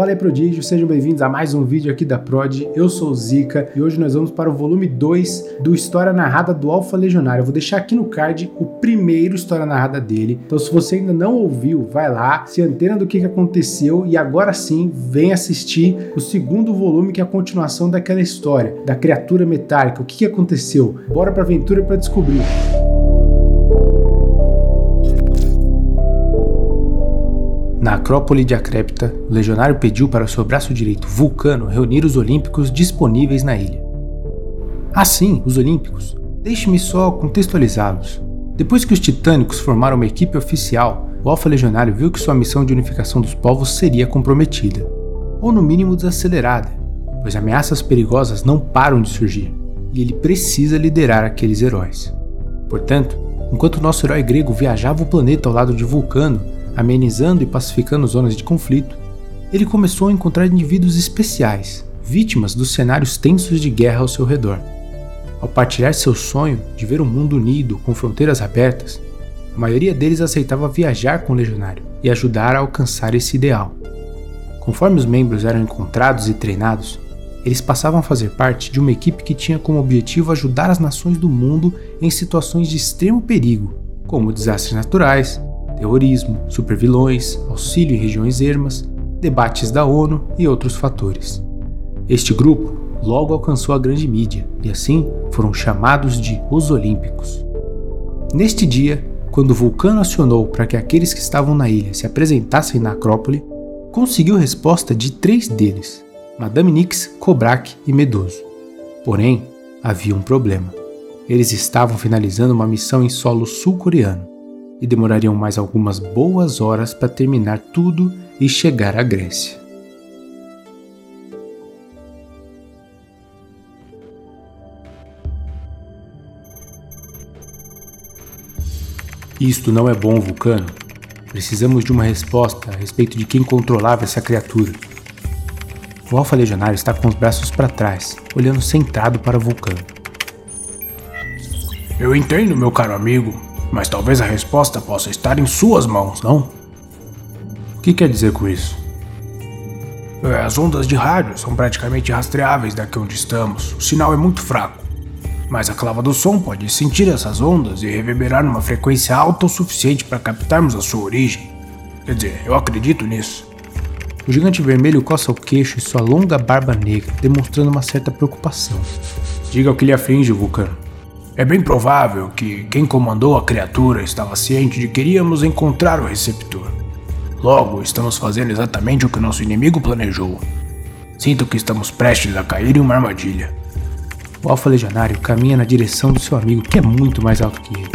Fala aí Prodígio, sejam bem-vindos a mais um vídeo aqui da Prod. Eu sou o Zika e hoje nós vamos para o volume 2 do História Narrada do Alfa Legionário. Eu vou deixar aqui no card o primeiro História Narrada dele. Então se você ainda não ouviu, vai lá, se antena do que, que aconteceu e agora sim vem assistir o segundo volume que é a continuação daquela história, da criatura metálica, o que, que aconteceu. Bora pra aventura para descobrir. Na Acrópole de Acrépita, o legionário pediu para seu braço direito, Vulcano, reunir os olímpicos disponíveis na ilha. Assim, os olímpicos. Deixe-me só contextualizá-los. Depois que os titânicos formaram uma equipe oficial, o Alfa Legionário viu que sua missão de unificação dos povos seria comprometida, ou no mínimo desacelerada, pois ameaças perigosas não param de surgir, e ele precisa liderar aqueles heróis. Portanto, enquanto nosso herói grego viajava o planeta ao lado de Vulcano, amenizando e pacificando zonas de conflito, ele começou a encontrar indivíduos especiais, vítimas dos cenários tensos de guerra ao seu redor. Ao partilhar seu sonho de ver um mundo unido com fronteiras abertas, a maioria deles aceitava viajar com o legionário e ajudar a alcançar esse ideal. Conforme os membros eram encontrados e treinados, eles passavam a fazer parte de uma equipe que tinha como objetivo ajudar as nações do mundo em situações de extremo perigo, como desastres naturais, terrorismo, supervilões, auxílio em regiões ermas, debates da ONU e outros fatores. Este grupo logo alcançou a grande mídia e assim foram chamados de os Olímpicos. Neste dia, quando Vulcano acionou para que aqueles que estavam na ilha se apresentassem na Acrópole, conseguiu resposta de três deles: Madame Nix, Kobrak e Medoso. Porém, havia um problema. Eles estavam finalizando uma missão em solo sul-coreano e demorariam mais algumas boas horas para terminar tudo e chegar à Grécia. Isto não é bom, Vulcano. Precisamos de uma resposta a respeito de quem controlava essa criatura. O Alfa Legionário está com os braços para trás, olhando sentado para Vulcano. Eu entendo, meu caro amigo, mas talvez a resposta possa estar em suas mãos, não? O que quer dizer com isso? É, as ondas de rádio são praticamente rastreáveis daqui onde estamos. O sinal é muito fraco. Mas a clava do som pode sentir essas ondas e reverberar numa frequência alta o suficiente para captarmos a sua origem. Quer dizer, eu acredito nisso. O gigante vermelho coça o queixo e sua longa barba negra, demonstrando uma certa preocupação. Diga o que lhe aflige, Vulcano. É bem provável que quem comandou a criatura estava ciente de que iríamos encontrar o receptor. Logo, estamos fazendo exatamente o que nosso inimigo planejou. Sinto que estamos prestes a cair em uma armadilha. O Alfa Legionário caminha na direção do seu amigo, que é muito mais alto que ele,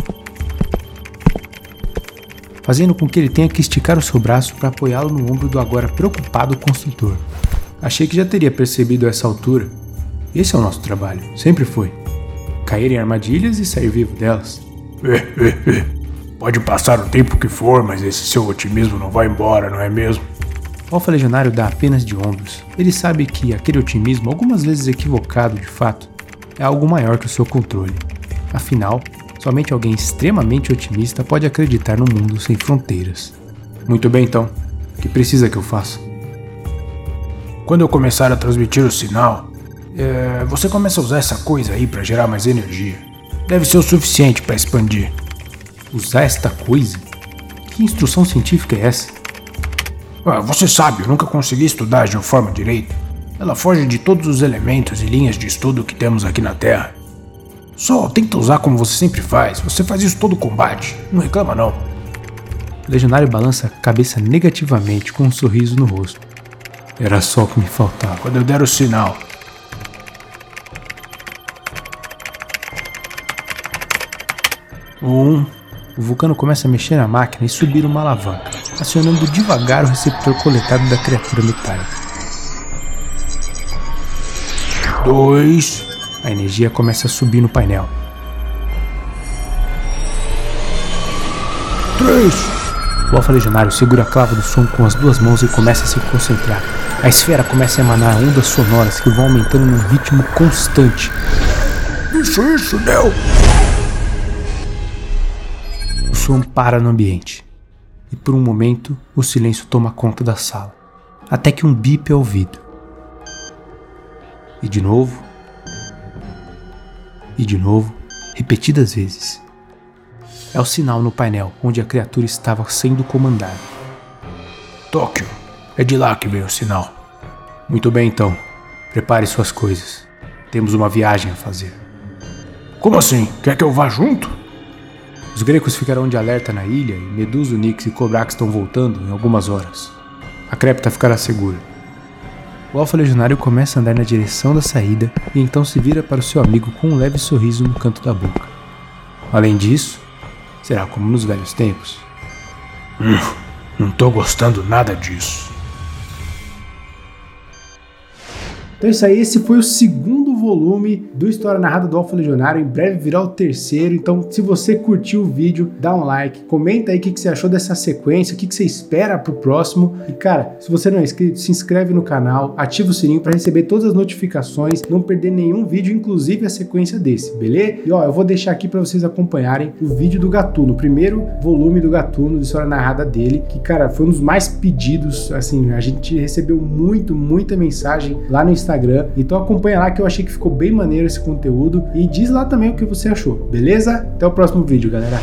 fazendo com que ele tenha que esticar o seu braço para apoiá-lo no ombro do agora preocupado construtor. Achei que já teria percebido a essa altura. Esse é o nosso trabalho, sempre foi cair em armadilhas e sair vivo delas. Pode passar o tempo que for, mas esse seu otimismo não vai embora, não é mesmo? O Alfa Legionário dá apenas de ombros. Ele sabe que aquele otimismo, algumas vezes equivocado de fato, é algo maior que o seu controle. Afinal, somente alguém extremamente otimista pode acreditar no mundo sem fronteiras. Muito bem então. O que precisa que eu faça? Quando eu começar a transmitir o sinal, é, você começa a usar essa coisa aí para gerar mais energia. Deve ser o suficiente para expandir. Usar esta coisa? Que instrução científica é essa? Ah, você sabe, eu nunca consegui estudar a geoforma direito. Ela foge de todos os elementos e linhas de estudo que temos aqui na Terra. Só tenta usar como você sempre faz. Você faz isso todo combate. Não reclama não. O legionário balança a cabeça negativamente com um sorriso no rosto. Era só o que me faltava. Quando eu der o sinal, Um. O vulcano começa a mexer na máquina e subir uma alavanca, acionando devagar o receptor coletado da criatura metálica. 2. A energia começa a subir no painel. 3. O Alfa Legionário segura a clava do som com as duas mãos e começa a se concentrar. A esfera começa a emanar ondas sonoras que vão aumentando num ritmo constante. Isso, isso, Del! Som para no ambiente. E por um momento, o silêncio toma conta da sala. até que um bip é ouvido. E de novo, e de novo, repetidas vezes. É o sinal no painel onde a criatura estava sendo comandada. Tóquio, é de lá que veio o sinal. Muito bem então, prepare suas coisas. Temos uma viagem a fazer. Como assim? Quer que eu vá junto? Os gregos ficarão de alerta na ilha e Medusa, Nix e Kobrax estão voltando em algumas horas. A crepta ficará segura. O Alfa Legionário começa a andar na direção da saída e então se vira para o seu amigo com um leve sorriso no canto da boca. Além disso, será como nos velhos tempos. Hum, não tô gostando nada disso. Então é isso aí, esse foi o segundo volume do História Narrada do Alfa Legionário, em breve virá o terceiro, então se você curtiu o vídeo, dá um like, comenta aí o que, que você achou dessa sequência, o que, que você espera pro próximo, e cara, se você não é inscrito, se inscreve no canal, ativa o sininho para receber todas as notificações, não perder nenhum vídeo, inclusive a sequência desse, beleza? E ó, eu vou deixar aqui para vocês acompanharem o vídeo do Gatuno, o primeiro volume do Gatuno, de História Narrada dele, que cara, foi um dos mais pedidos, assim, a gente recebeu muito, muita mensagem lá no Instagram. Então acompanha lá que eu achei que ficou bem maneiro esse conteúdo e diz lá também o que você achou, beleza? Até o próximo vídeo, galera.